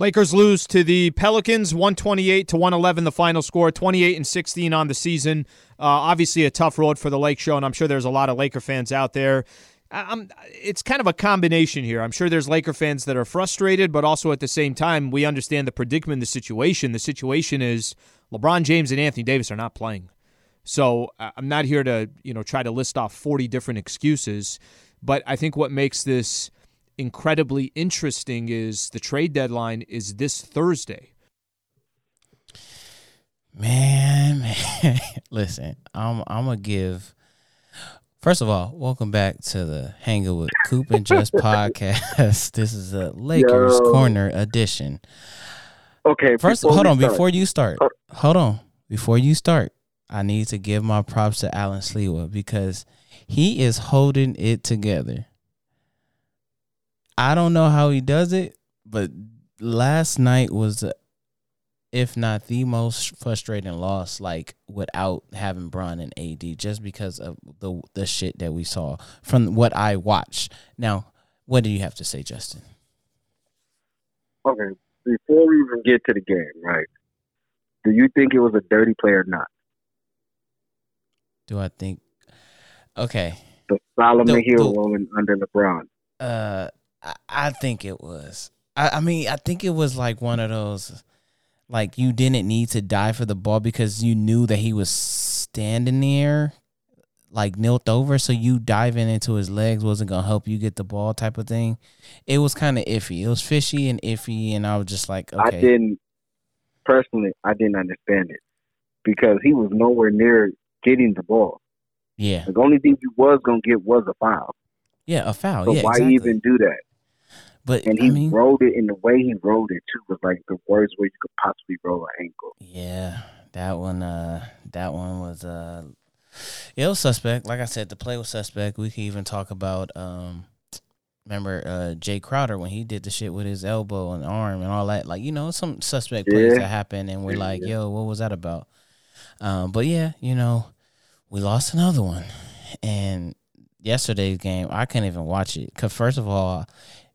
Lakers lose to the Pelicans 128 to 111 the final score 28 and 16 on the season. Uh, obviously a tough road for the Lake Show and I'm sure there's a lot of Laker fans out there. I'm, it's kind of a combination here. I'm sure there's Laker fans that are frustrated, but also at the same time, we understand the predicament, the situation. The situation is LeBron James and Anthony Davis are not playing. So I'm not here to, you know, try to list off 40 different excuses, but I think what makes this incredibly interesting is the trade deadline is this Thursday. Man, man, listen, I'm I'm gonna give. First of all, welcome back to the Hanging with Coop and Just podcast. This is a Lakers Yo. Corner edition. Okay. First, hold on start. before you start. Uh, hold on before you start. I need to give my props to Alan Sliwa because he is holding it together. I don't know how he does it, but last night was, if not the most frustrating loss, like without having Bron and AD, just because of the the shit that we saw from what I watched. Now, what do you have to say, Justin? Okay, before we even get to the game, right? Do you think it was a dirty play or not? Do I think? Okay. The Solomon the, Hill the, under LeBron. Uh, I, I think it was. I, I mean, I think it was like one of those, like you didn't need to die for the ball because you knew that he was standing there, like knelt over, so you diving into his legs wasn't gonna help you get the ball, type of thing. It was kind of iffy. It was fishy and iffy, and I was just like, okay. I didn't personally. I didn't understand it because he was nowhere near getting the ball. Yeah. The only thing he was gonna get was a foul. Yeah, a foul. So yeah, why exactly. even do that? But and he I mean, rolled it in the way he rolled it too was like the worst way you could possibly roll an ankle. Yeah, that one. Uh, that one was. Uh, it was suspect. Like I said, the play was suspect. We could even talk about. Um, remember uh, Jae Crowder when he did the shit with his elbow and arm and all that. Like you know, some suspect yeah. plays that happen, and we're yeah, like, yo, what was that about? Um, but yeah, you know, we lost another one, and yesterday's game, I couldn't even watch it because first of all,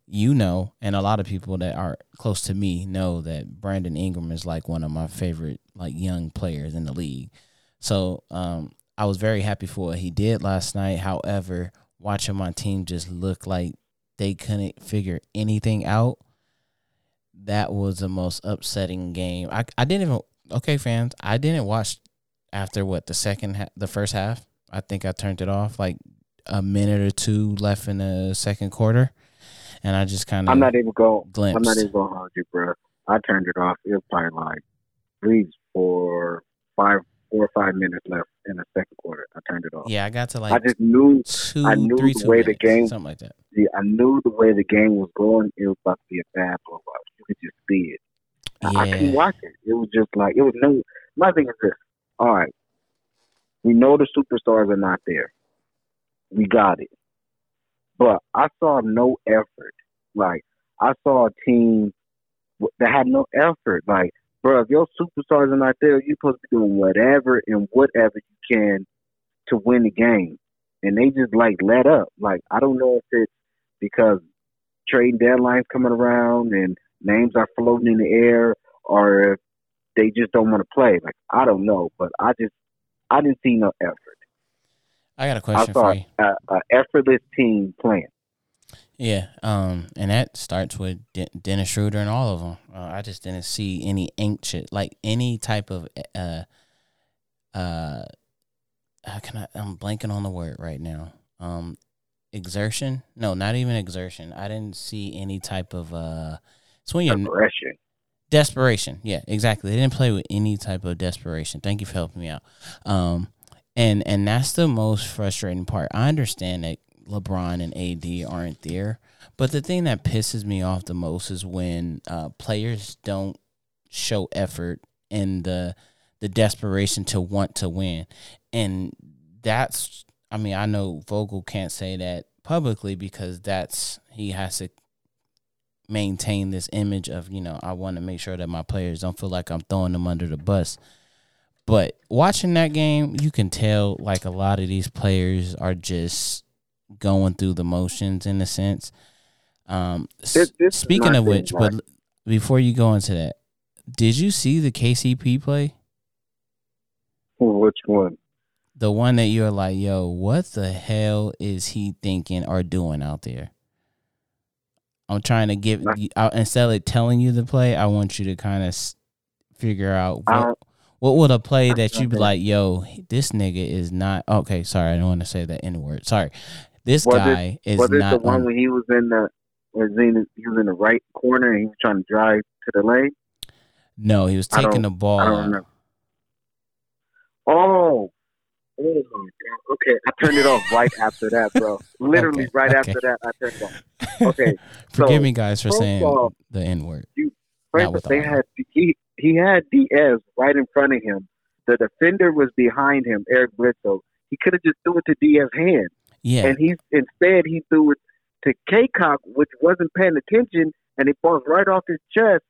you know, and a lot of people that are close to me know that Brandon Ingram is like one of my favorite like young players in the league. So um, I was very happy for what he did last night. However, watching my team just look like they couldn't figure anything out, that was the most upsetting game. I I didn't even okay, fans. I didn't watch after what the second ha- the first half. I think I turned it off like a minute or two left in the second quarter, and I just kind of I'm not even going. I'm not even going to hold you, bro. I turned it off. It was probably like three, four, five, four or five minutes left in the second quarter. I turned it off. Yeah, I got to like. I just knew. Two, I knew three, the way minutes, the game, something like that. Yeah, I knew the way the game was going. It was about to be a bad blowout. You could just see it. Yeah. I couldn't watch it. It was just like it was no. My thing is this. All right, we know the superstars are not there we got it. But I saw no effort. Like I saw a team that had no effort. Like, bro, if your superstars are not there, you're supposed to be doing whatever and whatever you can to win the game. And they just like let up. Like I don't know if it's because trading deadlines coming around and names are floating in the air, or if they just don't want to play. Like I don't know, but I just I didn't see no effort. I got a question I for you. An effortless team playing. Yeah, um, and that starts with De- Dennis Schroeder and all of them. Uh, I just didn't see any ancient, like any type of, uh, uh, how can I? I'm blanking on the word right now. Um, exertion? No, not even exertion. I didn't see any type of uh. It's when you're desperation. Desperation. Yeah, exactly. They didn't play with any type of desperation. Thank you for helping me out. Um, and and that's the most frustrating part. I understand that LeBron and AD aren't there, but the thing that pisses me off the most is when uh, players don't show effort and the the desperation to want to win, and that's. I mean, I know Vogel can't say that publicly because that's he has to maintain this image of you know I want to make sure that my players don't feel like I'm throwing them under the bus. But watching that game, you can tell like a lot of these players are just going through the motions in a sense. Um, this, this speaking of which, but before you go into that, did you see the KCP play? Which one? The one that you're like, yo, what the hell is he thinking or doing out there? I'm trying to give instead of telling you the play, I want you to kind of figure out what, what would a play that you'd be like, yo, this nigga is not okay. Sorry, I don't want to say that in word. Sorry, this was guy it, is was not it the one on, when he was in the was in he was in the right corner and he was trying to drive to the lane. No, he was taking the ball. I don't know. Oh, Oh my god. Okay, I turned it off right after that, bro. Literally okay, right okay. after that, I turned it off. Okay. Forgive so, me, guys, for saying all, the N word. They had he he had DS right in front of him. The defender was behind him, Eric Bledsoe. He could have just threw it to DS's hand. Yeah. And he instead he threw it to Cacok, which wasn't paying attention, and it falls right off his chest.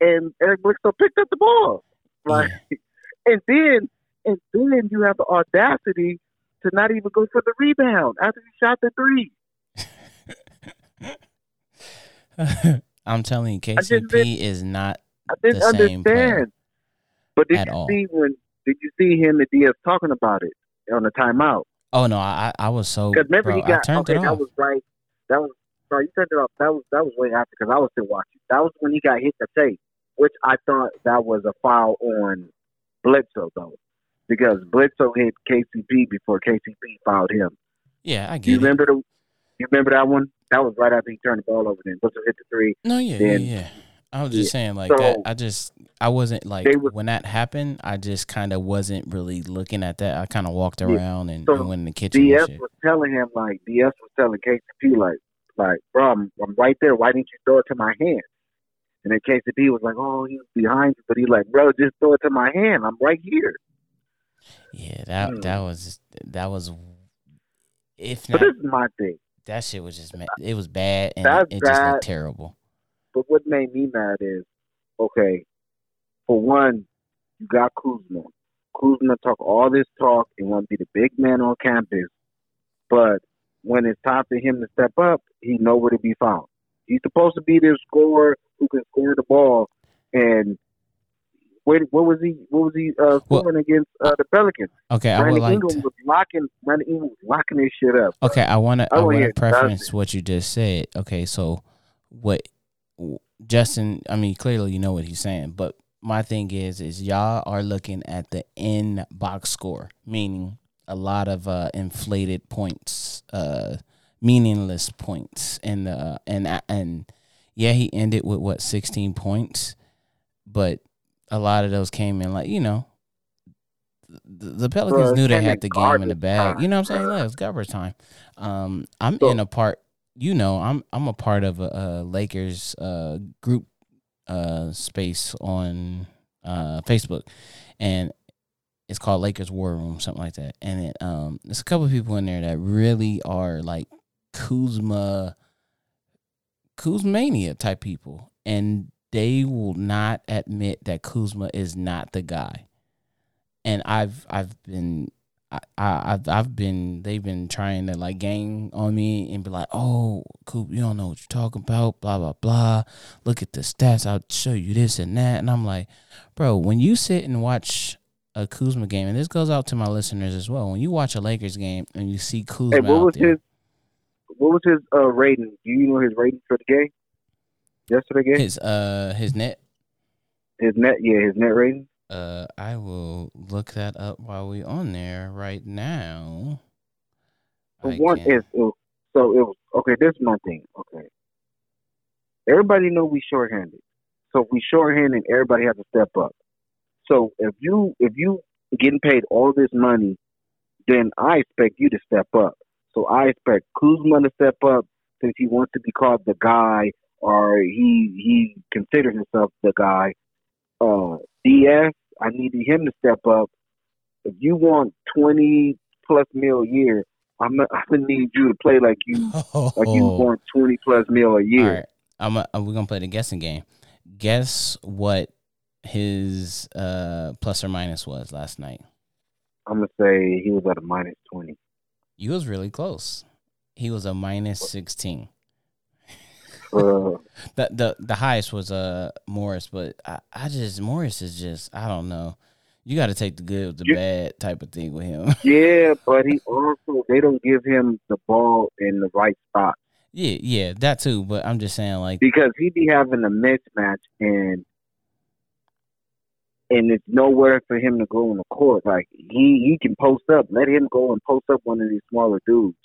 And Eric Bledsoe picked up the ball. Like, yeah. and then and then you have the audacity to not even go for the rebound after you shot the three. I'm telling you, KCP is not. I didn't understand. But did you all. see when? Did you see him and DS talking about it on the timeout? Oh no, I I was so. Because remember bro, he got okay. that was right. That was sorry. You turned it off. That was that was way after because I was still watching. That was when he got hit the tape, which I thought that was a foul on Bledsoe though because Bledsoe hit KCP before KCP fouled him. Yeah, I get you it. Remember the you remember that one? That was right after he turned the ball over. Then Bledsoe hit the three. No, yeah, then, yeah, yeah. I was just yeah. saying, like so, that. I just, I wasn't like was, when that happened. I just kind of wasn't really looking at that. I kind of walked around yeah. and, so and, went in the kitchen. DS was telling him like DS was telling KCP like, like, bro, I'm, I'm right there. Why didn't you throw it to my hand? And then KCP was like, oh, he was behind you, but he like, bro, just throw it to my hand. I'm right here. Yeah, that mm. that was that was. If not, but this is my thing. That shit was just it was bad and That's it, just looked terrible. But what made me mad is, okay, for one, you got Kuzma. Kuzma talk all this talk and want to be the big man on campus, but when it's time for him to step up, he nowhere to be found. He's supposed to be this scorer who can score the ball, and what, what was he? What was he uh, scoring well, against uh, the Pelicans? Okay, I would like Ingram was locking. Brandon Ingram was locking this shit up. Okay, I want to. I, I want to preference what you just said. Okay, so what Justin? I mean, clearly you know what he's saying, but my thing is, is y'all are looking at the in box score, meaning a lot of uh, inflated points, uh, meaningless points, and uh, and and yeah, he ended with what sixteen points, but a lot of those came in like you know the, the Pelicans knew they had the game in the bag. You know what I'm saying? Like, it was garbage time. Um, I'm so, in a part. You know, I'm I'm a part of a, a Lakers uh, group uh, space on uh, Facebook, and it's called Lakers War Room, something like that. And it um, there's a couple of people in there that really are like Kuzma, Kuzmania type people, and they will not admit that Kuzma is not the guy. And I've I've been I, I've I've been they've been trying to like gang on me and be like, oh, Coop, you don't know what you're talking about, blah blah blah. Look at the stats, I'll show you this and that. And I'm like, bro, when you sit and watch a Kuzma game, and this goes out to my listeners as well. When you watch a Lakers game and you see Kuzma, hey, what was there, his what was his uh, rating? Do you know his rating for the game? Yesterday game? His uh his net. His net, yeah, his net rating. Uh, I will look that up while we on there right now. The one is so it was okay. This is my thing. Okay, everybody know we shorthanded, so if we shorthanded, everybody has to step up. So if you if you getting paid all this money, then I expect you to step up. So I expect Kuzma to step up since he wants to be called the guy or he he considered himself the guy. Uh, DS, I needed him to step up. If you want twenty plus mil a year, I'm I'm gonna need you to play like you oh. like you want twenty plus mil a year. All right. I'm a, we're gonna play the guessing game. Guess what his uh plus or minus was last night. I'm gonna say he was at a minus twenty. You was really close. He was a minus sixteen. The the the highest was uh Morris, but I, I just Morris is just I don't know. You got to take the good with the yeah. bad type of thing with him. yeah, but he also they don't give him the ball in the right spot. Yeah, yeah, that too. But I'm just saying, like, because he be having a mismatch and and it's nowhere for him to go on the court. Like he he can post up. Let him go and post up one of these smaller dudes.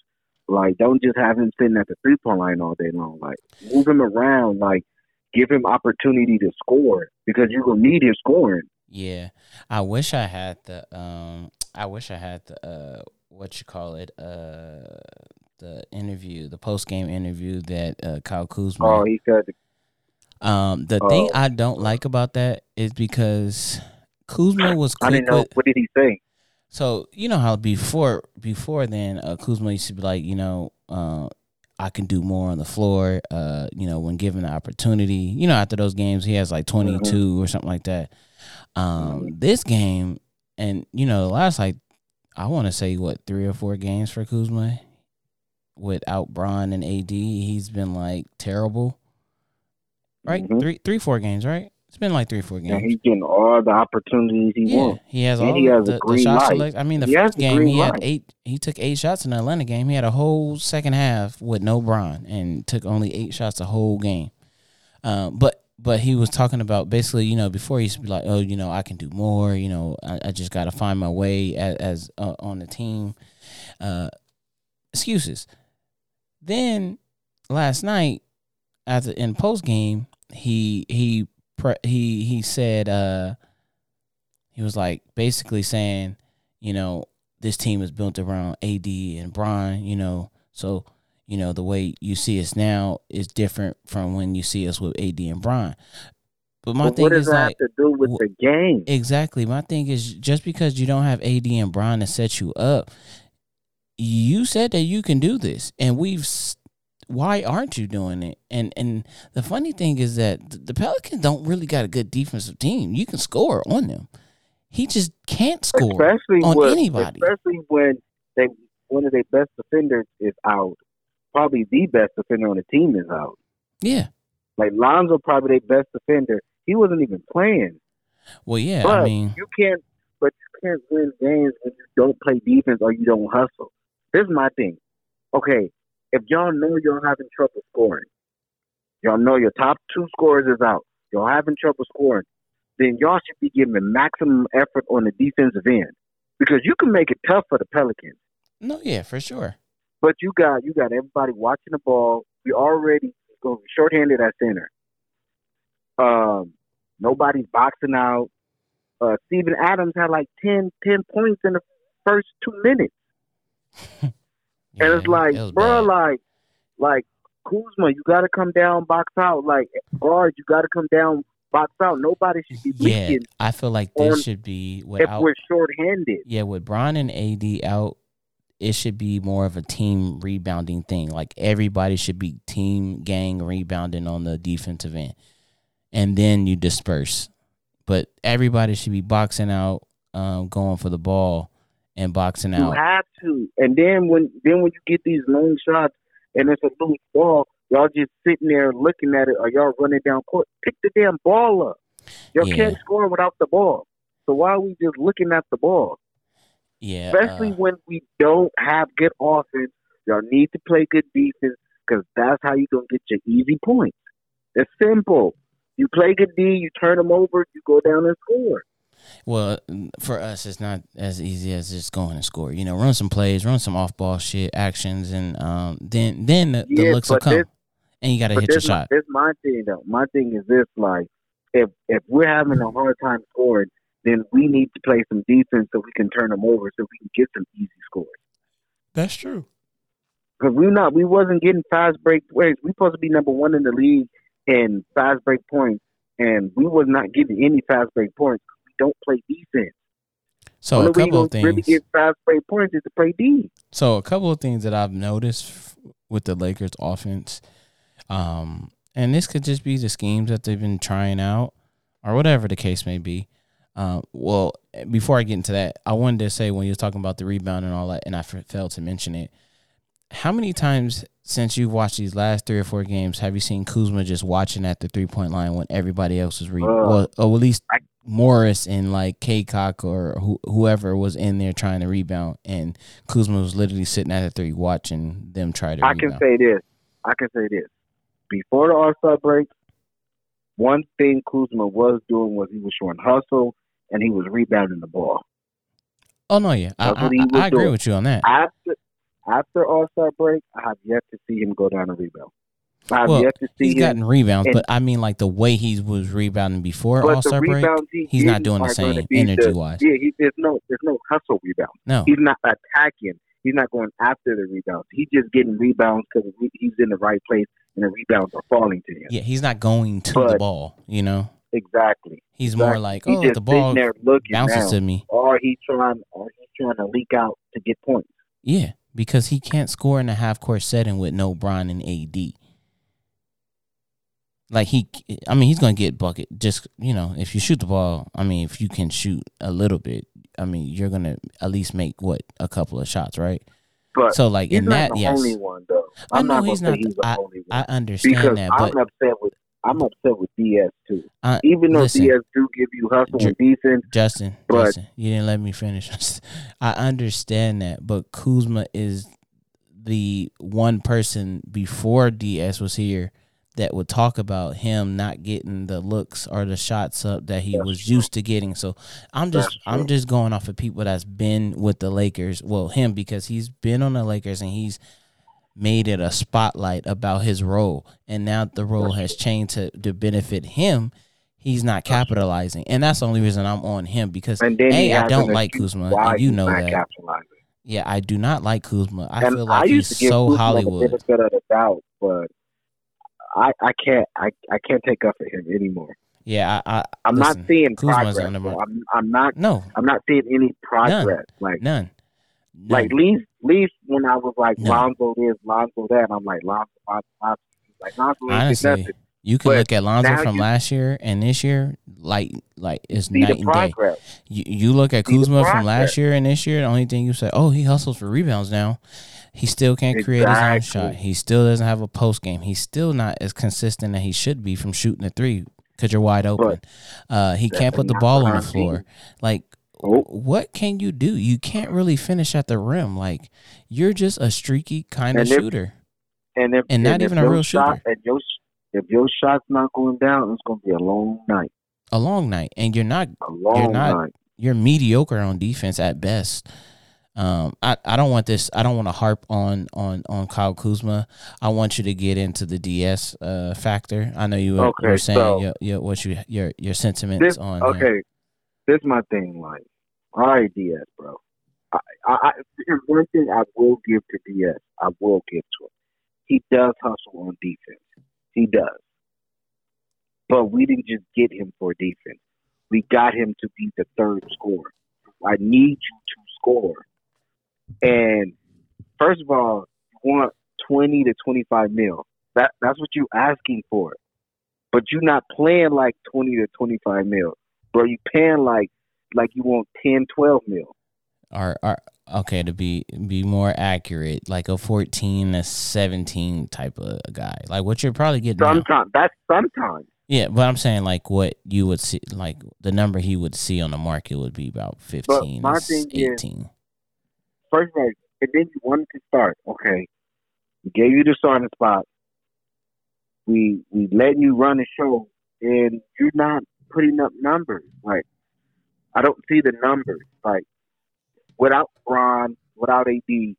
Like don't just have him sitting at the three point line all day long. Like move him around. Like give him opportunity to score because you're gonna need his scoring. Yeah, I wish I had the um. I wish I had the uh. What you call it? Uh, the interview, the post game interview that uh, Kyle Kuzma. Oh, he said um, the thing oh. I don't like about that is because Kuzma was. I didn't know. With, what did he say? So you know how before before then uh, Kuzma used to be like, you know, uh, I can do more on the floor. Uh, you know, when given the opportunity. You know, after those games, he has like twenty two mm-hmm. or something like that. Um, mm-hmm. This game, and you know, the last like I want to say what three or four games for Kuzma without Bron and AD, he's been like terrible right? Mm-hmm. Three, three, four games, right? Been like three, four games. And he's getting all the opportunities he yeah, wants. He has and all he has the, the shots. Select. I mean, the he first game he light. had eight. He took eight shots in the Atlanta game. He had a whole second half with no Bron and took only eight shots the whole game. Um, but but he was talking about basically, you know, before he used to be like, oh, you know, I can do more. You know, I, I just got to find my way as, as uh, on the team. Uh, excuses. Then last night, after in post game, he he he he said uh he was like basically saying, you know, this team is built around AD and Bron, you know, so you know the way you see us now is different from when you see us with AD and Bron. But my thing what does is that like, have to do with the game? Exactly. My thing is just because you don't have AD and Bron to set you up, you said that you can do this, and we've why aren't you doing it? And and the funny thing is that the Pelicans don't really got a good defensive team. You can score on them. He just can't score especially on when, anybody. Especially when they one of their best defenders is out. Probably the best defender on the team is out. Yeah. Like Lonzo probably their best defender. He wasn't even playing. Well, yeah, but I mean you can't but you can't win games when you don't play defense or you don't hustle. This is my thing. Okay, if y'all know y'all having trouble scoring, y'all know your top two scorers is out, y'all having trouble scoring, then y'all should be giving the maximum effort on the defensive end because you can make it tough for the Pelicans. No, yeah, for sure. But you got you got everybody watching the ball. We already going shorthanded at center. Um, nobody's boxing out. Uh, Steven Adams had like 10, 10 points in the first two minutes. Yeah, and it's like, it bro, bad. like, like Kuzma, you got to come down, box out. Like guard, you got to come down, box out. Nobody should be yeah. I feel like this should be without, if we're shorthanded. Yeah, with Bron and AD out, it should be more of a team rebounding thing. Like everybody should be team gang rebounding on the defensive end, and then you disperse. But everybody should be boxing out, um, going for the ball and boxing out. You have to. And then when then when you get these long shots and it's a loose ball, y'all just sitting there looking at it or y'all running down court. Pick the damn ball up. Y'all yeah. can't score without the ball. So why are we just looking at the ball? Yeah. Especially uh, when we don't have good offense. Y'all need to play good defense because that's how you're gonna get your easy points. It's simple. You play good D, you turn them over, you go down and score. Well, for us, it's not as easy as just going and score. You know, run some plays, run some off ball shit, actions, and um, then then the, the looks will come, this, and you got to hit your shot. This my thing though. My thing is this: like, if if we're having a hard time scoring, then we need to play some defense so we can turn them over, so we can get some easy scores. That's true. Because we not we wasn't getting fast break plays. We supposed to be number one in the league in fast break points, and we was not getting any fast break points don't play defense. So Only a couple of things really get fast break points is to play D. So a couple of things that I've noticed with the Lakers offense, um, and this could just be the schemes that they've been trying out, or whatever the case may be. Uh, well, before I get into that, I wanted to say when you were talking about the rebound and all that, and I failed to mention it. how many times since you've watched these last three or four games have you seen Kuzma just watching at the three point line when everybody else was reading? Uh, well, or at least I, Morris and like Cacok or whoever was in there trying to rebound, and Kuzma was literally sitting at the three watching them try to. I rebound. can say this. I can say this. Before the All Star break, one thing Kuzma was doing was he was showing hustle and he was rebounding the ball. Oh no, yeah, I, I, I, agree with you on that. After after All Star break, I have yet to see him go down a rebound. I have well, yet to see he's him. gotten rebounds, and, but I mean, like the way he was rebounding before All Star break, he he's not doing the same energy wise. Yeah, he, there's no there's no hustle rebound. No, he's not attacking. He's not going after the rebounds. He's just getting rebounds because he's in the right place and the rebounds are falling to him. Yeah, he's not going to but, the ball. You know. Exactly. He's exactly. more like, oh, the ball bounces to me, or he's trying, or he's trying to leak out to get points. Yeah, because he can't score in a half court setting with no Bron and AD. Like he, I mean, he's gonna get bucket. Just you know, if you shoot the ball, I mean, if you can shoot a little bit, I mean, you're gonna at least make what a couple of shots, right? But so like in that, yes. Only one though. I'm I know he's not. He's I, I, understand because that, I'm upset with I'm upset with DS too. Uh, Even though listen, DS do give you hustle J- and defense, Justin, but Justin, you didn't let me finish. I understand that, but Kuzma is the one person before DS was here that would talk about him not getting the looks or the shots up that he that's was true. used to getting. So I'm just I'm just going off of people that's been with the Lakers. Well, him because he's been on the Lakers and he's made it a spotlight about his role, and now the role has changed to to benefit him. He's not capitalizing, and that's the only reason I'm on him because a I don't like Kuzma, and you know that. Yeah, I do not like Kuzma. I and feel like I he's so Kuzma Hollywood. The benefit of the doubt, but I I can't I, I can't take up for him anymore. Yeah, I, I am not seeing Kuzma's progress. I'm, I'm not. No, I'm not seeing any progress. None. Like none. Like least least when I was like no. Lonzo this, Lonzo that, I'm like Lonzo, Lonzo, Lonzo. like Lonzo Honestly, you can but look at Lonzo from you, last year and this year, like like it's night and day. You you look at see Kuzma from last year and this year, the only thing you say, oh, he hustles for rebounds now. He still can't exactly. create his own shot. He still doesn't have a post game. He's still not as consistent as he should be from shooting a three because you're wide open. Uh, he can't put the ball on the floor. Like Oh. What can you do? You can't really finish at the rim. Like you're just a streaky kind of shooter, and if, and not and even a real shot, shooter. your, if your shot's not going down, it's going to be a long night. A long night, and you're not. A long you're not. Night. You're mediocre on defense at best. Um, I, I don't want this. I don't want to harp on on on Kyle Kuzma. I want you to get into the DS uh, factor. I know you were, okay, were saying so your, your, what you your your sentiments this, on. Okay, this is my thing. Like all right, DS, bro. I, I, I, one thing I will give to DS, I will give to him. He does hustle on defense. He does. But we didn't just get him for defense. We got him to be the third scorer. I need you to score. And first of all, you want 20 to 25 mil. That That's what you're asking for. But you're not playing like 20 to 25 mil. Bro, you paying like like you want 10, 12 mil. Are are okay to be be more accurate, like a fourteen to seventeen type of guy, like what you're probably getting. Sometimes that's sometimes. Yeah, but I'm saying like what you would see, like the number he would see on the market would be about fifteen, but my thing 18. Is, first all, and then you wanted to start. Okay, we gave you the starting spot. We we letting you run the show, and you're not putting up numbers. Like I don't see the numbers. Like without Bron, without AD, you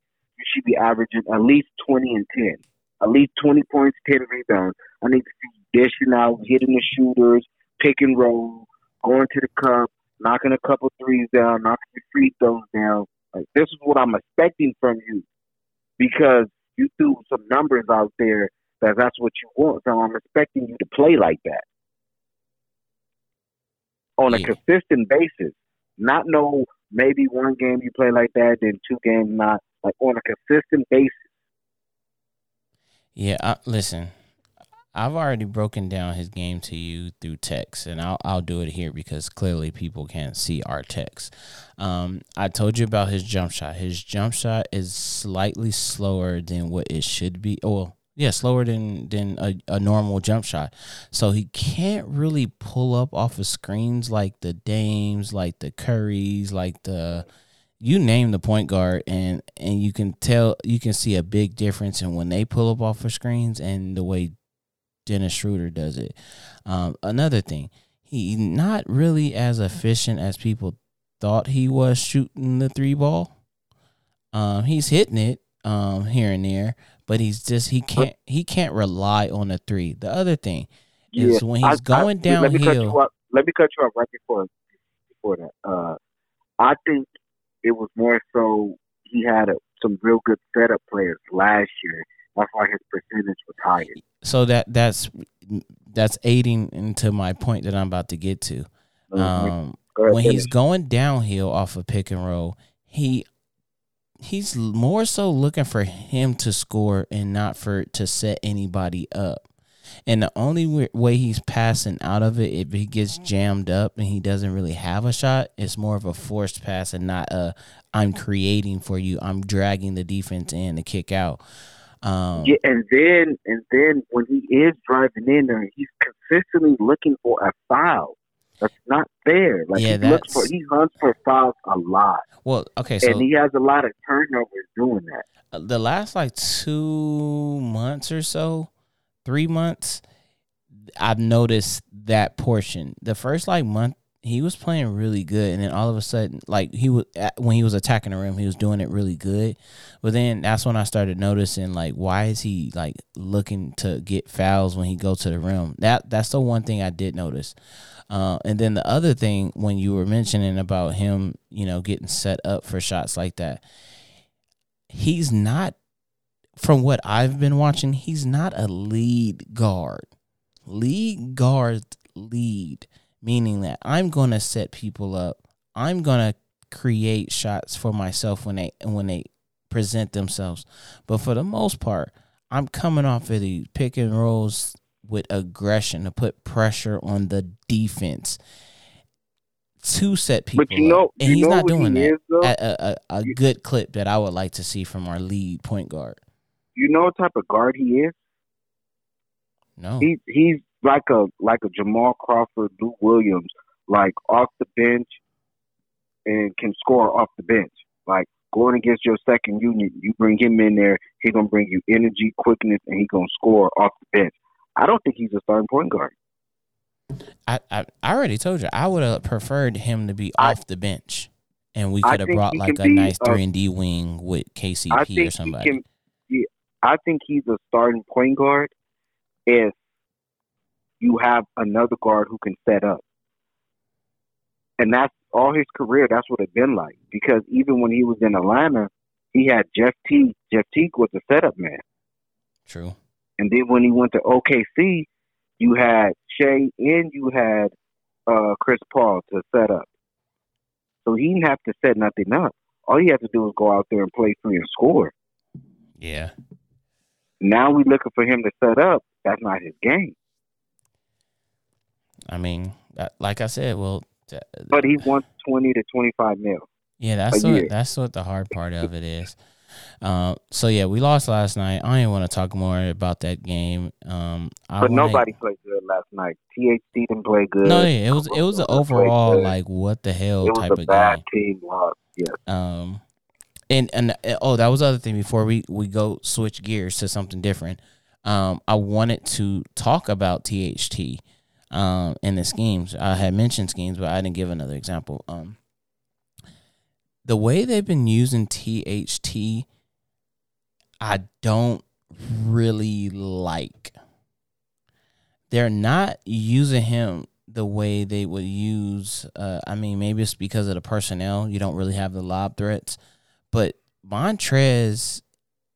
should be averaging at least twenty and ten, at least twenty points, ten rebounds. I need to see dishing out, hitting the shooters, pick and roll, going to the cup, knocking a couple threes down, knocking the free throws down. Like this is what I'm expecting from you, because you threw some numbers out there that that's what you want. So I'm expecting you to play like that on a yeah. consistent basis. Not no maybe one game you play like that, then two games not. Like on a consistent basis. Yeah, uh, listen. I've already broken down his game to you through text, and I'll I'll do it here because clearly people can't see our text. Um, I told you about his jump shot. His jump shot is slightly slower than what it should be. Oh, yeah, slower than than a, a normal jump shot. So he can't really pull up off of screens like the Dames, like the Curries, like the you name the point guard and and you can tell you can see a big difference in when they pull up off of screens and the way Dennis Schroeder does it. Um, another thing, he not really as efficient as people thought he was shooting the three ball. Um, he's hitting it um, here and there, but he's just he can't he can't rely on the three. The other thing is yeah, when he's I, going I, downhill. Let me, cut you up, let me cut you up right before before that. Uh, I think it was more so he had a, some real good setup players last year. That's why his percentage was higher. So that that's that's aiding into my point that I'm about to get to. Mm-hmm. Um, when he's going downhill off of pick and roll, he he's more so looking for him to score and not for to set anybody up. And the only way he's passing out of it, if he gets jammed up and he doesn't really have a shot, it's more of a forced pass and not a I'm creating for you. I'm dragging the defense in to kick out. Um, yeah, and then and then when he is driving in there, he's consistently looking for a foul. That's not fair. Like yeah, he looks for he hunts for fouls a lot. Well, okay, so and he has a lot of turnovers doing that. Uh, the last like two months or so, three months, I've noticed that portion. The first like month, he was playing really good, and then all of a sudden, like he was when he was attacking the rim, he was doing it really good. But then that's when I started noticing like why is he like looking to get fouls when he go to the rim? That that's the one thing I did notice. Uh, and then the other thing when you were mentioning about him, you know, getting set up for shots like that, he's not from what I've been watching, he's not a lead guard. Lead guard lead, meaning that I'm gonna set people up. I'm gonna create shots for myself when they when they present themselves. But for the most part, I'm coming off of the pick and rolls with aggression to put pressure on the defense to set people but you know, up. And he's not doing he that is, a, a, a good clip that I would like to see from our lead point guard. You know what type of guard he is? No. He's he's like a like a Jamal Crawford, Lou Williams, like off the bench and can score off the bench. Like going against your second unit, you bring him in there, he's gonna bring you energy, quickness, and he's gonna score off the bench. I don't think he's a starting point guard. I, I, I already told you I would have preferred him to be I, off the bench, and we could have brought like a nice three and D wing with KCP or somebody. Can, I think he's a starting point guard if you have another guard who can set up. And that's all his career, that's what it's been like. Because even when he was in Atlanta, he had Jeff Teague. Jeff Teague was a setup man. True. And then when he went to OKC, you had Shai and you had uh, Chris Paul to set up. So he didn't have to set nothing up. All he had to do was go out there and play free and score. Yeah. Now we're looking for him to set up. That's not his game. I mean, like I said, well, but he wants twenty to twenty five mil. Yeah, that's what year. that's what the hard part of it is. Uh, so yeah, we lost last night. I didn't want to talk more about that game. Um, I but wanna, nobody played good last night. THT didn't play good. No, yeah, it was it was an overall like what the hell it type was a of bad game. team loss. Yes. Um, and and oh, that was the other thing before we we go switch gears to something different. Um, I wanted to talk about THT um and the schemes. I had mentioned schemes, but I didn't give another example. Um, the way they've been using THT, I don't really like. They're not using him the way they would use. Uh, I mean, maybe it's because of the personnel. You don't really have the lob threats but Montrezl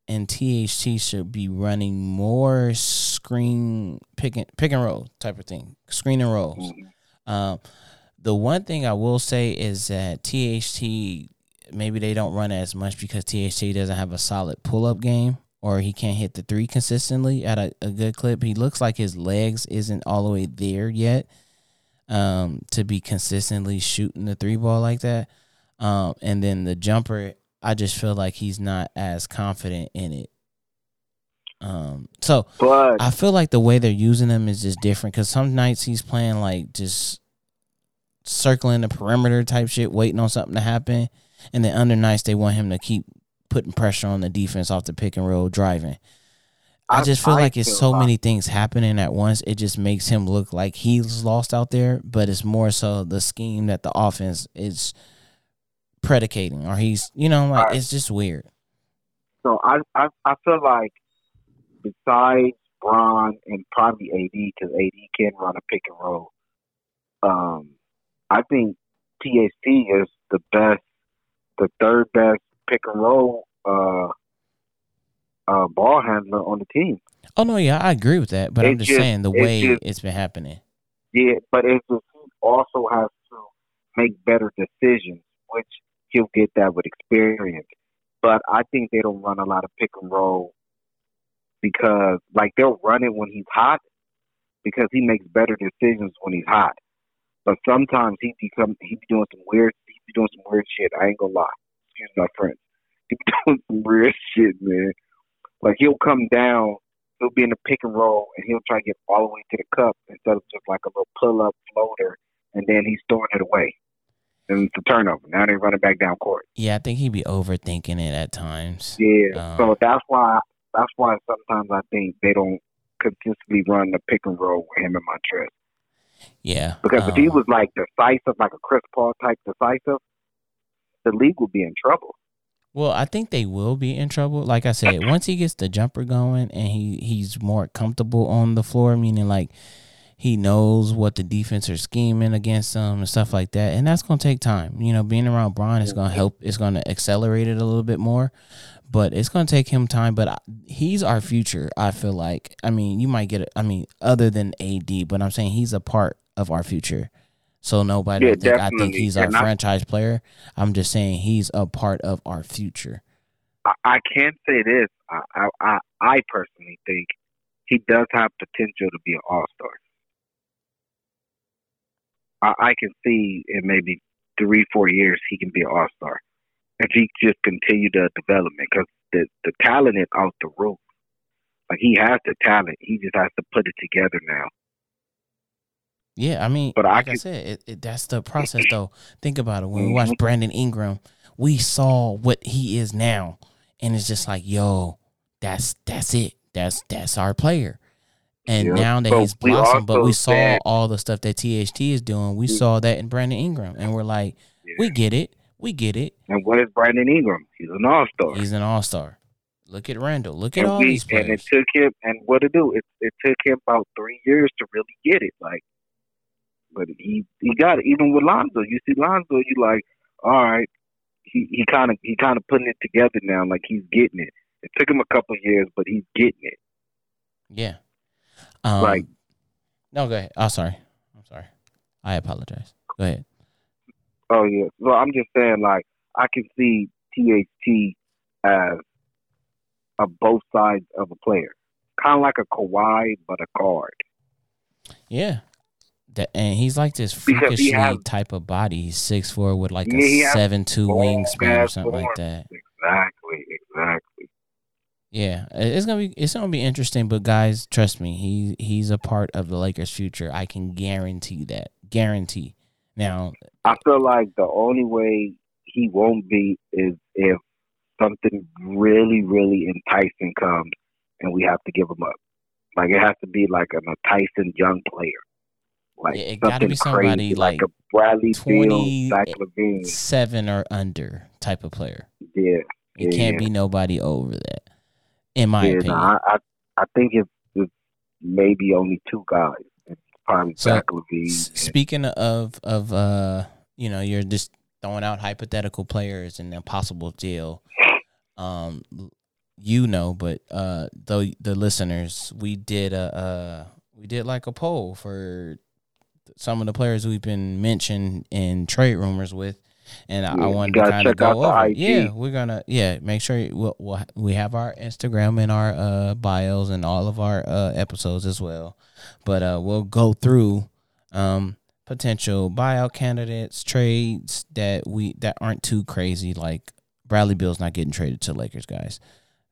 and THT should be running more screen pick and, pick and roll type of thing, screen and rolls. Mm-hmm. Um, the one thing I will say is that THT maybe they don't run as much because THT doesn't have a solid pull up game or he can't hit the three consistently at a, a good clip. He looks like his legs isn't all the way there yet um, to be consistently shooting the three ball like that. Um, and then the jumper, I just feel like he's not as confident in it. Um, so but, I feel like the way they're using him is just different because some nights he's playing like just circling the perimeter type shit, waiting on something to happen, and then under nights they want him to keep putting pressure on the defense off the pick and roll driving. I, just feel I like it's so many things happening at once. It just makes him look like he's lost out there, but it's more so the scheme that the offense is predicating, or he's, you know, like it's just weird. So I, I, I feel like besides Bron and probably AD, because AD can run a pick and roll. Um, I think THT is the best, the third best pick and roll uh, uh, ball handler on the team. Oh no, yeah, I agree with that, but it I'm just, just saying the way just, it's been happening. Yeah, but it just also has to make better decisions, which he'll get that with experience. But I think they don't run a lot of pick and roll because, like, they'll run it when he's hot because he makes better decisions when he's hot. But sometimes he become he be doing some weird he be doing some weird shit. I ain't gonna lie. Excuse my friends. He be doing some weird shit, man. Like he'll come down, he'll be in the pick and roll, and he'll try to get all the way to the cup instead of just like a little pull up floater, and then he's throwing it away. And it's a turnover. Now they're running back down court. Yeah, I think he'd be overthinking it at times. Yeah, um, so that's why that's why sometimes I think they don't consistently run the pick and roll with him in Montrezl. Yeah, because um, if he um, was like decisive, like a Chris Paul type decisive, the league would be in trouble. Well, I think they will be in trouble. Like I said, once he gets the jumper going and he he's more comfortable on the floor, meaning like he knows what the defense are scheming against him and stuff like that. And that's gonna take time. You know, being around Bron is gonna help. It's gonna accelerate it a little bit more, but it's gonna take him time. But he's our future. I feel like. I mean, you might get. it. I mean, other than AD, but I'm saying he's a part of our future. So nobody, yeah, think, I think he's our franchise player. I'm just saying he's a part of our future. I, I can say this. I, I I personally think he does have potential to be an all star. I, I can see in maybe three, four years he can be an all star if he just continue the development because the the talent is out the roof. Like he has the talent, he just has to put it together now. Yeah, I mean, but like I, I said, it, it, that's the process though. Think about it. When we watched mm-hmm. Brandon Ingram, we saw what he is now, and it's just like, yo, that's that's it. That's that's our player. And now that he's blossomed, but we saw all the stuff that THT is doing. We mm. saw that in Brandon Ingram, and we're like, yeah. we get it, we get it. And what is Brandon Ingram? He's an all star. He's an all star. Look at Randle. Look at and all we, these players. And it took him, and what to do? It it took him about three years to really get it. Like but he he got it. Even with Lonzo, you see Lonzo, you like, all right, he he kind of he kind of putting it together now, like he's getting it. It took him a couple years, but he's getting it. Yeah. Um, like, no, go ahead. Oh, sorry. I'm sorry. I apologize. Go ahead. Oh yeah. Well, I'm just saying, like, I can see THT as a both sides of a player, kind of like a Kawhi, but a guard. Yeah, that, and he's like this freakishly has, type of body. He's six four with like yeah, a seven two wingspan or something like that. Exactly, exactly. Yeah, it's gonna be it's gonna be interesting. But guys, trust me, he he's a part of the Lakers' future. I can guarantee that. Guarantee. Now, I feel like the only way he won't be is if something really, really enticing comes and we have to give him up. Like it has to be like an enticing young player. Like yeah, it got to be somebody crazy, like, like, a Bradley 20, Beal, seven or under type of player. Yeah, it yeah. can't be nobody over that, in my yeah, opinion. I, I, I think it's, it's maybe only two guys. It's probably so, Zach LaVine. S- speaking of of uh, you know, you're just throwing out hypothetical players and impossible deal. Um, you know, but uh, the the listeners, we did a uh, we did like a poll for some of the players we've been mentioned in trade rumors with, and yeah, I wanted to kind of go over. Yeah, we're gonna yeah make sure we'll, we'll, we have our Instagram and our uh, bios and all of our uh, episodes as well. But uh, we'll go through um, potential buyout candidates, trades that we that aren't too crazy. Like Bradley Beal's not getting traded to Lakers, guys.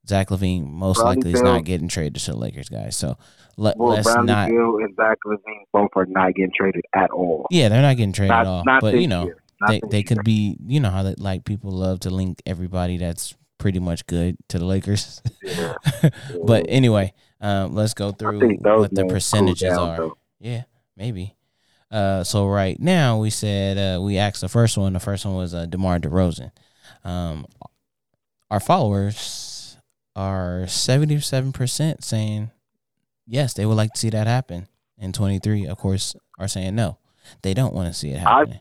Zach LaVine most Bradley likely is not getting traded to the Lakers, guys. So let, well, us Bradley not. Beal and Zach LaVine both are not getting traded at all. Yeah, they're not getting traded not, at all. But you know, they they could be. You know how that like people love to link everybody that's pretty much good to the Lakers. Yeah. but anyway, um, let's go through what the percentages cool down, are. Though. Yeah, maybe. Uh, so right now we said uh, we asked the first one. The first one was uh, DeMar DeRozan. Um, our followers are seventy-seven percent saying yes, they would like to see that happen. And twenty-three, of course, are saying no, they don't want to see it happen. I,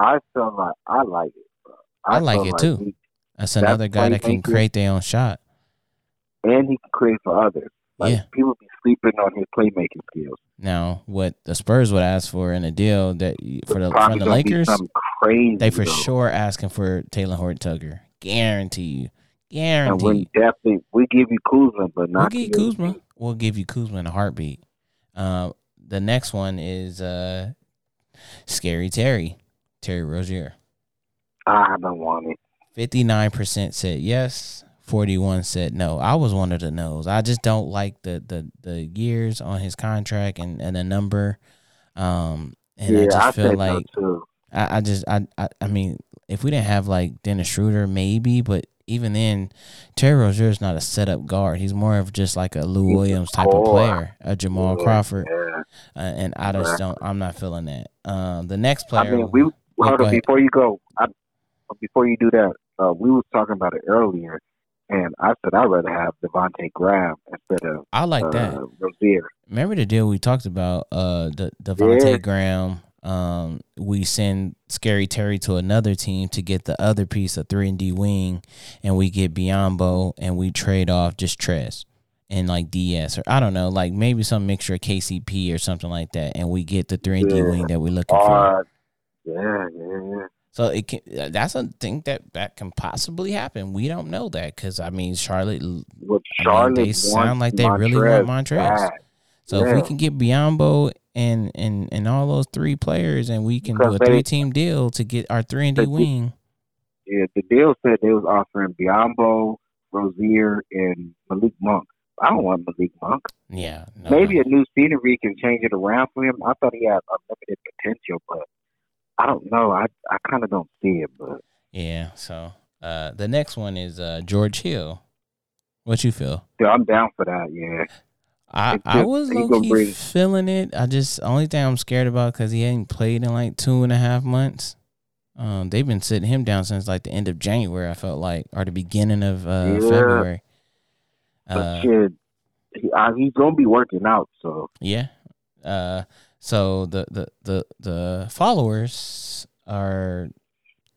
I feel like I like it. Bro. I, I like it like too. He, that's another guy that can create their own shot, and he can create for others. Like yeah. people be sleeping on his playmaking skills. Now, what the Spurs would ask for in a deal that for the from the Lakers, crazy, they for though. sure asking for Taylor Horton-Tucker. Guarantee you, guarantee. And we definitely we give you Kuzma, but not we'll give you Kuzma. We'll give you Kuzma in a heartbeat. Uh, the next one is uh, Scary Terry, Terry Rozier. I don't want it. Fifty nine percent said yes. 41 said no. I was one of the no's. I just don't like the the the years on his contract and and the number. Um and yeah, I just I feel like I, I just I, I I mean if we didn't have like Dennis Schroeder maybe, but even then, Terry Rozier is not a setup guard. He's more of just like a Lou Williams type of player, a Jamal Crawford. Uh, and I just don't. I'm not feeling that. Um, the next player. I mean, we hold on before you go. I, before you do that, uh, we was talking about it earlier. And I said I'd rather have Devonte Graham instead of I like uh, that Rozier. Remember the deal we talked about? Uh, the Devonte yeah. Graham. Um, we send Scary Terry to another team to get the other piece of three and D wing, and we get Biyombo, and we trade off just Trez and like DS or I don't know, like maybe some mixture of KCP or something like that, and we get the three and D wing that we're looking uh, for. Yeah, yeah, yeah. So it can. Uh, that's a thing that that can possibly happen. We don't know that because I mean Charlotte. Well, Charlotte mean, they sound like they really want Montrez. So yeah. if we can get Biyombo and and and all those three players, and we can because do a three team deal to get our three and D wing. Yeah, the deal said they was offering Biyombo, Rozier, and Malik Monk. I don't want Malik Monk. Yeah, no. maybe a new scenery can change it around for him. I thought he had unlimited potential, but I don't know. I I kind of don't see it, but yeah. So uh, the next one is uh, George Hill. What you feel? Yeah, I'm down for that. Yeah. I, just, I was low key feeling it. I just only thing I'm scared about because he ain't played in like two and a half months. Um, they've been sitting him down since like the end of January. I felt like, or the beginning of uh, yeah. February. Uh, shit, he, uh, he's gonna be working out. So yeah. Uh, so the the the the followers are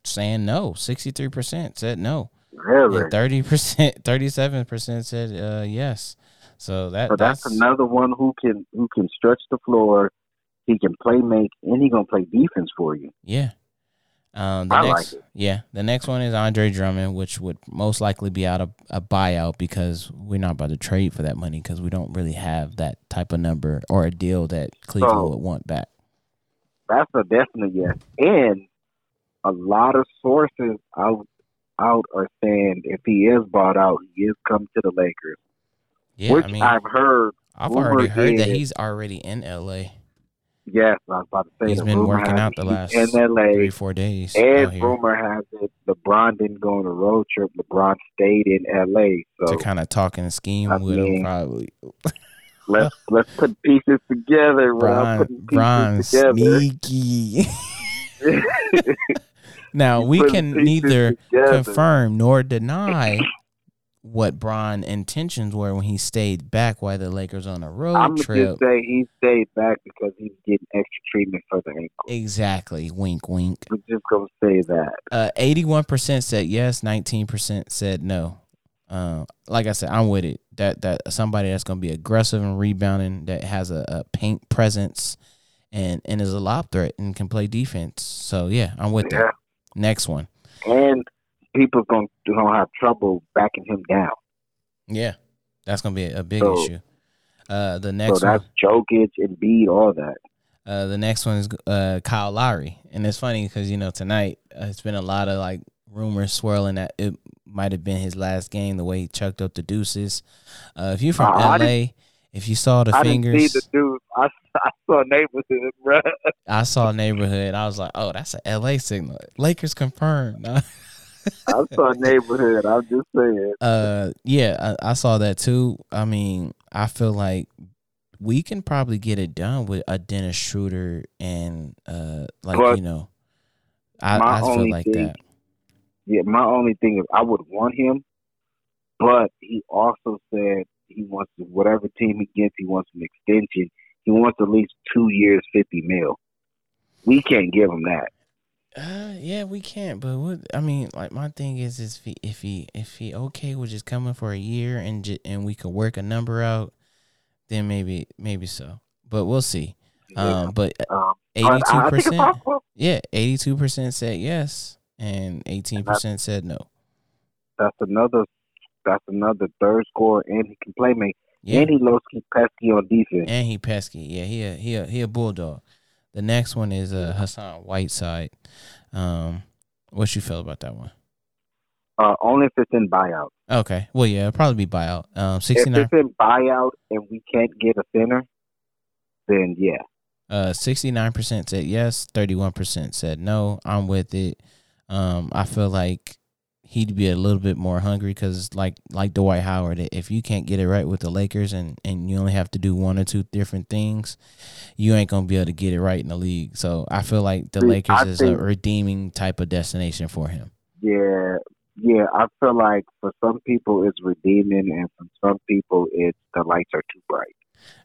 saying no. Sixty three percent said no. Really? Thirty percent, thirty seven percent said uh, yes. So that so that's, that's, another one who can who can stretch the floor. He can play make and he gonna play defense for you. Yeah. Um, the I next, like it. Yeah, the next one is Andre Drummond, which would most likely be out of a buyout because we're not about to trade for that money because we don't really have that type of number or a deal that Cleveland so, would want back. That's a definite yes. And a lot of sources out out are saying if he is bought out, he is coming to the Lakers. Yeah, which I mean, I've heard. I've already heard that he's already in LA. Yes, I was about to say he's been working out the last in LA three four days. And rumor has it LeBron didn't go on a road trip. LeBron stayed in LA, so to kind of talk and scheme I with mean, him probably. let's let's put pieces together. Bron, Bron sneaky. now we can neither together. confirm nor deny what Bron intentions were when he stayed back while the Lakers on a road I'm trip. I'm just say he stayed back because he's getting extra treatment for the ankle. Exactly. Wink, wink. We're just gonna say that. Uh, eighty-one percent said yes. Nineteen percent said no. Uh, like I said, I'm with it. That that somebody that's gonna be aggressive and rebounding, that has a, a paint presence, and and is a lob threat and can play defense. So yeah, I'm with yeah. Next one. And people going to have trouble backing him down. Yeah, that's gonna be a, big so, issue. Uh, the next so that's one, Jokic, Embiid, all that. Uh, the next one is uh, Kyle Lowry, and it's funny because you know tonight uh, it's been a lot of like rumors swirling that it might have been his last game. The way he chucked up the deuces. Uh, if you're from LA, if you saw the I fingers, didn't see the dude. I, I saw neighborhood, bro. I saw neighborhood. I was like, oh, that's a LA signal. Lakers confirmed. I saw neighborhood. I'm just saying. Uh, yeah, I, I saw that too. I mean, I feel like we can probably get it done with a Dennis Schroeder and uh, like but you know, I, I feel like thing, that. Yeah, my only thing is I would want him, but he also said he wants to, whatever team he gets, he wants an extension. He wants at least two years, fifty mil. We can't give him that. Uh, yeah, we can't. But what I mean, like my thing is, is if he if he if he okay with just coming for a year and j- and we could work a number out, then maybe maybe so. But we'll see. Um, but um, eighty two percent, yeah, eighty two percent said yes, and eighteen percent said no. That's another. That's another third score, and he can play me. Yeah. And he low pesky on defense. And he pesky. Yeah, he a he a he a bulldog. The next one is uh, Hassan Whiteside. Um, what you feel about that one? Uh, only if it's in buyout. Okay. Well, yeah, it'll probably be buyout. Um, sixty nine. If it's in buyout and we can't get a center, then yeah. Uh, sixty nine percent said yes. Thirty one percent said no. I'm with it. Um, I feel like he'd be a little bit more hungry because like like Dwight Howard, if you can't get it right with the Lakers and and you only have to do one or two different things, you ain't gonna be able to get it right in the league. So I feel like the Lakers I is think, a redeeming type of destination for him. Yeah, yeah. I feel like for some people it's redeeming, and for some people it's the lights are too bright.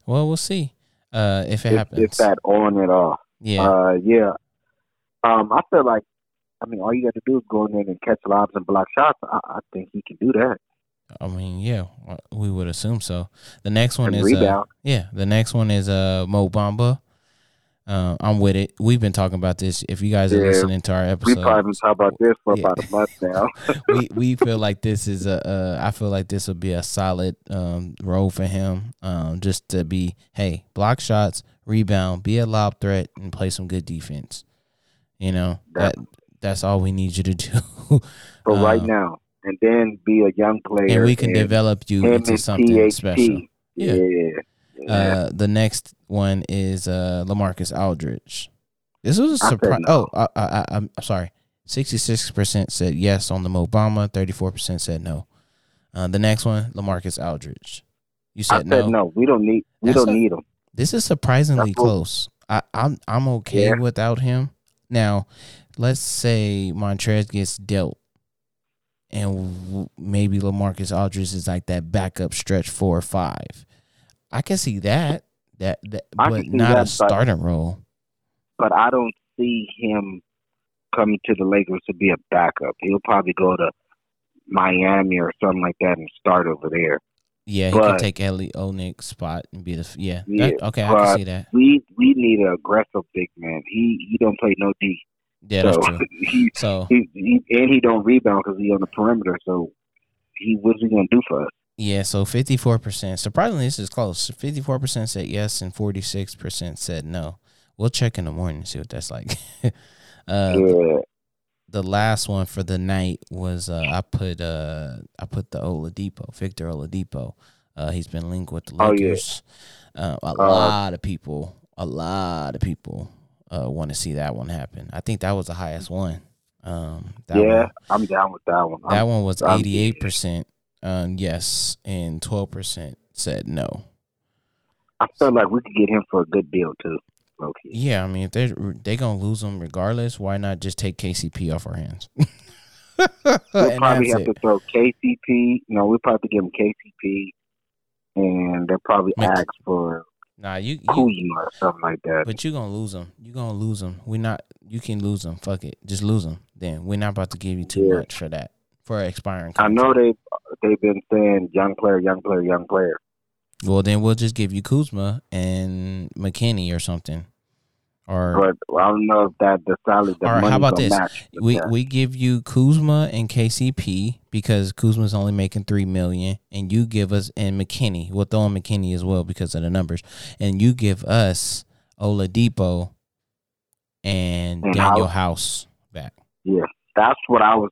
Well, we'll see uh, if it happens. If that on and off. Yeah, uh, yeah. Um, I feel like I mean, all you got to do is go in there and catch lobs and block shots. I, I think he can do that. I mean, yeah, we would assume so. The next one and is uh, rebound. Yeah, the next one is uh Mo Bamba. Uh, I'm with it. We've been talking about this. If you guys are yeah, listening to our episode, we probably been talking about this for yeah. about a month now. we we feel like this is a. Uh, I feel like this will be a solid um, role for him. Um, just to be, hey, block shots, rebound, be a lob threat, and play some good defense. You know that that's all we need you to do. For um, right now, and then be a young player, and we can and develop you into something THT. special. Yeah. yeah. yeah. Uh, the next one is uh, LaMarcus Aldridge. This was a surprise. No. Oh, I, I, I'm sorry. Sixty-six percent said yes on the Mo Bamba. Thirty-four percent said no. Uh, the next one, LaMarcus Aldridge. You said, said no. No, we don't need. We That's don't a, need him. This is surprisingly close. I, I'm I'm okay yeah. without him. Now, let's say Montrez gets dealt, and maybe LaMarcus Aldridge is like that backup stretch four or five. I can see that. That, that but not that, a starting role. But I don't see him coming to the Lakers to be a backup. He'll probably go to Miami or something like that and start over there. Yeah, he but, could take Kelly Olynyk's spot and be the yeah. yeah that, okay, I can see that. We we need an aggressive big man. He he don't play no D. Yeah, so, that's true. He, so he, he, and he don't rebound because he on the perimeter. So he what's he gonna do for us? Yeah, so fifty four percent. Surprisingly, this is close. Fifty four percent said yes, and forty six percent said no. We'll check in the morning and see what that's like. uh, yeah. The last one for the night was uh, I put uh, I put the Oladipo, Victor Oladipo. Uh, he's been linked with the Lakers. Oh, yeah. uh, a uh, lot of people, a lot of people uh, want to see that one happen. I think that was the highest one. Um, yeah, one, I'm down with that one. That I'm, one was eighty eight percent um, yes, and twelve percent said no. I feel like we could get him for a good deal too. Okay. Yeah, I mean, if they're they gonna lose him regardless, why not just take KCP off our hands? we'll probably have it. to throw KCP. No, we'll probably give him KCP, and they'll probably ask for Nah, you, you Kuzma or something like that. But you're gonna lose them. You're gonna lose them. We're not. You can lose them. Fuck it. Just lose them. Then we're not about to give you too yeah. much for that for expiring. Contract. I know they they've been saying young player, young player, young player. Well, then we'll just give you Kuzma and McKinnie or something, Or but I don't know if that the salary. The or how about this? We that. we give you Kuzma and KCP because Kuzma's only making three million, and you give us and McKinnie. We'll throw in McKinnie as well because of the numbers, and you give us Oladipo and, and Danuel House back. Yeah, that's what I was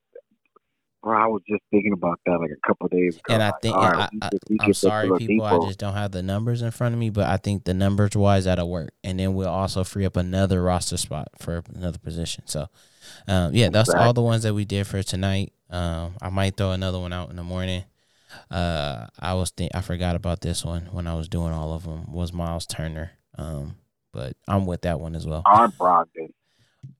Bro, I was just thinking about that like a couple days ago. And I think right, I, am sorry, people. I just don't have the numbers in front of me, but I think the numbers wise that'll work, and then we'll also free up another roster spot for another position. So, um, yeah, that's exactly. all the ones that we did for tonight. Um, I might throw another one out in the morning. Uh, I was think I forgot about this one when I was doing all of them. Was Myles Turner? Um, but I'm with that one as well. On Brogdon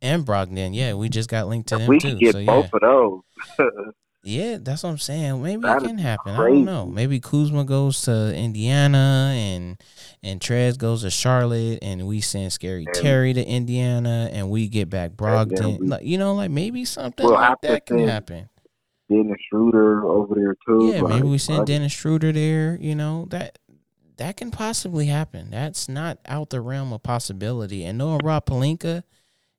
and Brogdon. Yeah, we just got linked to them we too. Can get so, both yeah. of those. yeah, that's what I'm saying. Maybe that it can happen. Crazy. I don't know. Maybe Kuzma goes to Indiana and and Trez goes to Charlotte, and we send Scary and, Terry to Indiana, and we get back Brogdon. We, like, you know, like maybe something we'll like that can happen. Dennis Schroeder over there too. Yeah, maybe we send Dennis Schroeder there. You know that that can possibly happen. That's not out the realm of possibility. And knowing Rob Pelinka,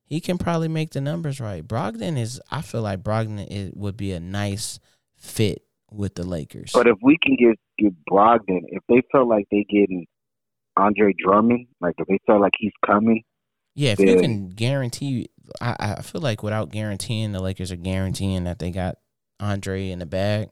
he can probably make the numbers right. Brogdon is, I feel like Brogdon is, would be a nice fit with the Lakers. But if we can get get Brogdon, if they feel like they getting Andre Drummond, like if they feel like he's coming, yeah, if then, you can guarantee, I, I feel like without guaranteeing the Lakers are guaranteeing that they got Andre in the bag.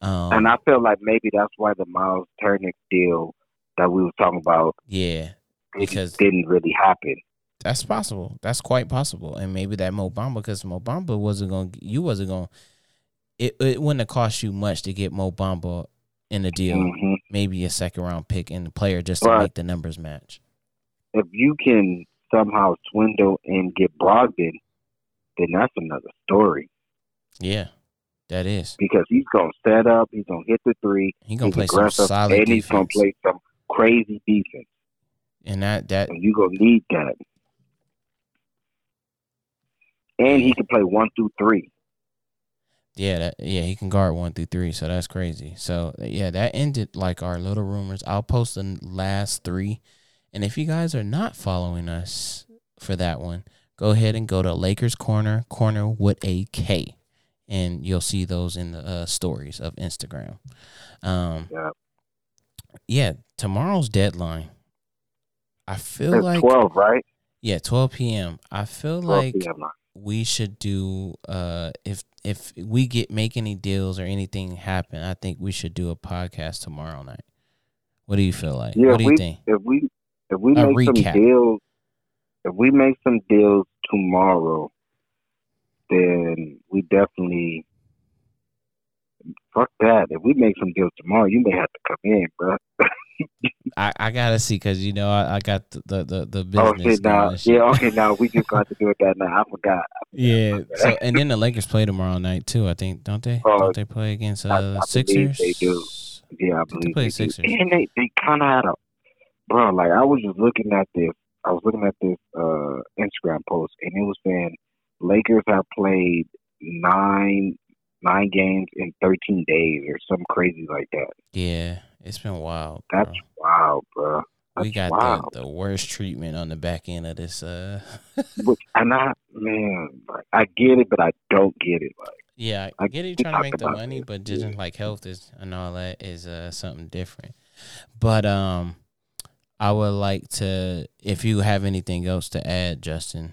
Um, and I feel like maybe that's why the Myles Turner deal that we were talking about, yeah, because didn't really happen. That's possible. That's quite possible. And maybe that Mo Bamba, because Mo Bamba wasn't going to, you wasn't going it, it wouldn't have cost you much to get Mo Bamba in the deal. Mm-hmm. Maybe a second round pick and the player just to make the numbers match. If you can somehow swindle and get Brogdon, then that's another story. Yeah, that is. Because he's going to set up, he's going to hit the three. He's going to play some solid and defense. he's to play some crazy defense. And that, that, and you're going to need that and he can play one through three. Yeah, that, yeah, he can guard one through three, so that's crazy. So yeah, that ended like our little rumors. I'll post the last three, and if you guys are not following us for that one, go ahead and go to Lakers Korner, Corner with a K, and you'll see those in the uh, stories of Instagram. Um, yeah. yeah, tomorrow's deadline. I feel like twelve, right? Yeah, twelve p.m. I feel like we should do uh if if we get make any deals or anything happen, I think we should do a podcast tomorrow night. What do you feel like? Yeah, what do you we, think? If we if we a make recap. some deals if we make some deals tomorrow, then we definitely fuck that. If we make some deals tomorrow, you may have to come in, bro. I, I gotta see because you know I, I got the the the, the business. Oh shit! Now, yeah, okay. Now we just got to do it that night. I forgot. yeah. So and then the Lakers play tomorrow night too. I think don't they? Uh, don't they play against uh, I, I Sixers? They do. Yeah, I believe they play they Sixers. Do. And they they kind of had a bro. Like I was just looking at this. I was looking at this uh Instagram post, and it was saying Lakers have played nine nine games in thirteen days or something crazy like that. Yeah. It's been wild. Bro. That's wild, bro. That's we got wild. the, the worst treatment on the back end of this. Uh, Which, and I, man, like, I get it, but I don't get it. Like, yeah, I get it. You're trying to make the money, it. but just like health is and all that is uh, something different. But um, I would like to, if you have anything else to add, Justin.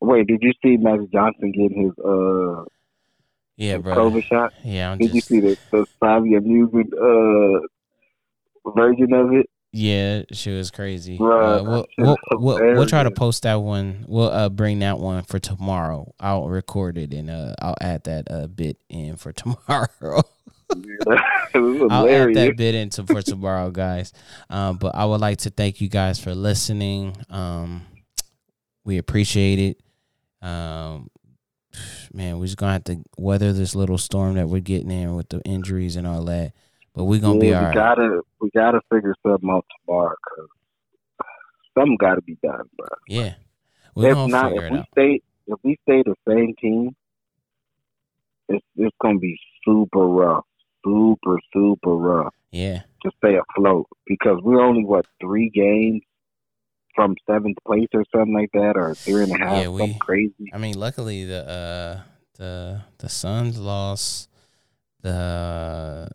Wait, did you see Magic Johnson getting his uh yeah, bro. COVID shot. Yeah, I'm Did just... you see the the Savvy amusement uh version of it? Yeah, she was crazy. Bro, uh, we'll, we'll, we'll, we'll, try to post that one. We'll uh, bring that one for tomorrow. I'll record it and uh, I'll add that uh, bit in for tomorrow. I'll add that bit into for tomorrow, guys. Um, but I would like to thank you guys for listening. Um, we appreciate it. Um, man, we're just gonna have to weather this little storm that we're getting in with the injuries and all that. But we're gonna yeah, be all we right. Gotta we gotta figure something out tomorrow because something got to be done, bro. Yeah, we're if not, if we out. stay if we stay the same team, it's it's gonna be super rough, super super rough. Yeah, to stay afloat because we're only what three games from seventh place or something like that, or three and a half. Yeah, we, crazy. I mean, luckily the uh, the the Suns lost the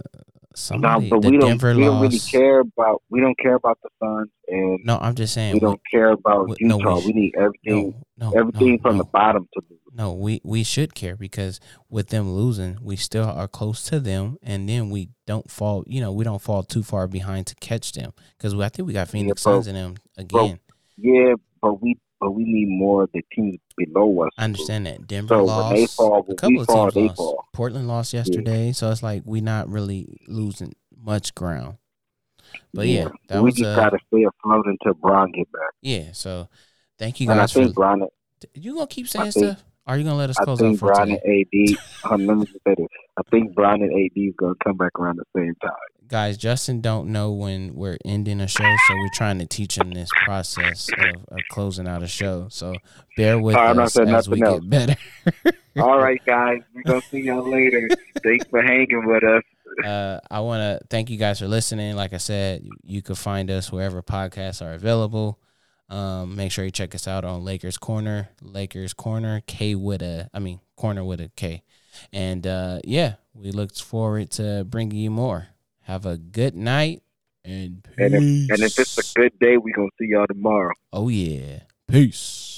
somebody. No, but we don't. we don't really care about. We don't care about the Suns, and no, I'm just saying we, don't care about we, Utah. No, we, we, need everything. No, no everything from the bottom to the. No, we we should care because with them losing, we still are close to them, and then we don't fall. You know, we don't fall too far behind to catch them because I think we got Phoenix yeah, Suns in them again. Yeah, but we but we need more of the teams below us. I understand that Denver so lost. When they fall, when a couple of fall, teams lost. Fall. Portland lost yesterday, yeah. so it's like we're not really losing much ground. But yeah, yeah that we was, just uh, gotta stay afloat until Bron get back. Yeah, so thank you guys. And I think for, Bron. You gonna keep saying think, stuff? Are you gonna let us close I think out for Bron today? and AD. um, let me just say this. I think Brian and AD is gonna come back around the same time guys, Justin don't know when we're ending a show, so we're trying to teach him this process of, of closing out a show. So bear with right, us as we else. get better. All right, guys, we're gonna see y'all later. Thanks for hanging with us. Uh, I want to thank you guys for listening. Like I said, you, you can find us wherever podcasts are available. Um, make sure you check us out on Lakers Korner, Lakers Korner, K with a, I mean, corner with a K. And uh, yeah, we look forward to bringing you more. Have a good night and peace. And if, and if it's a good day, we're going to see y'all tomorrow. Oh, yeah. Peace.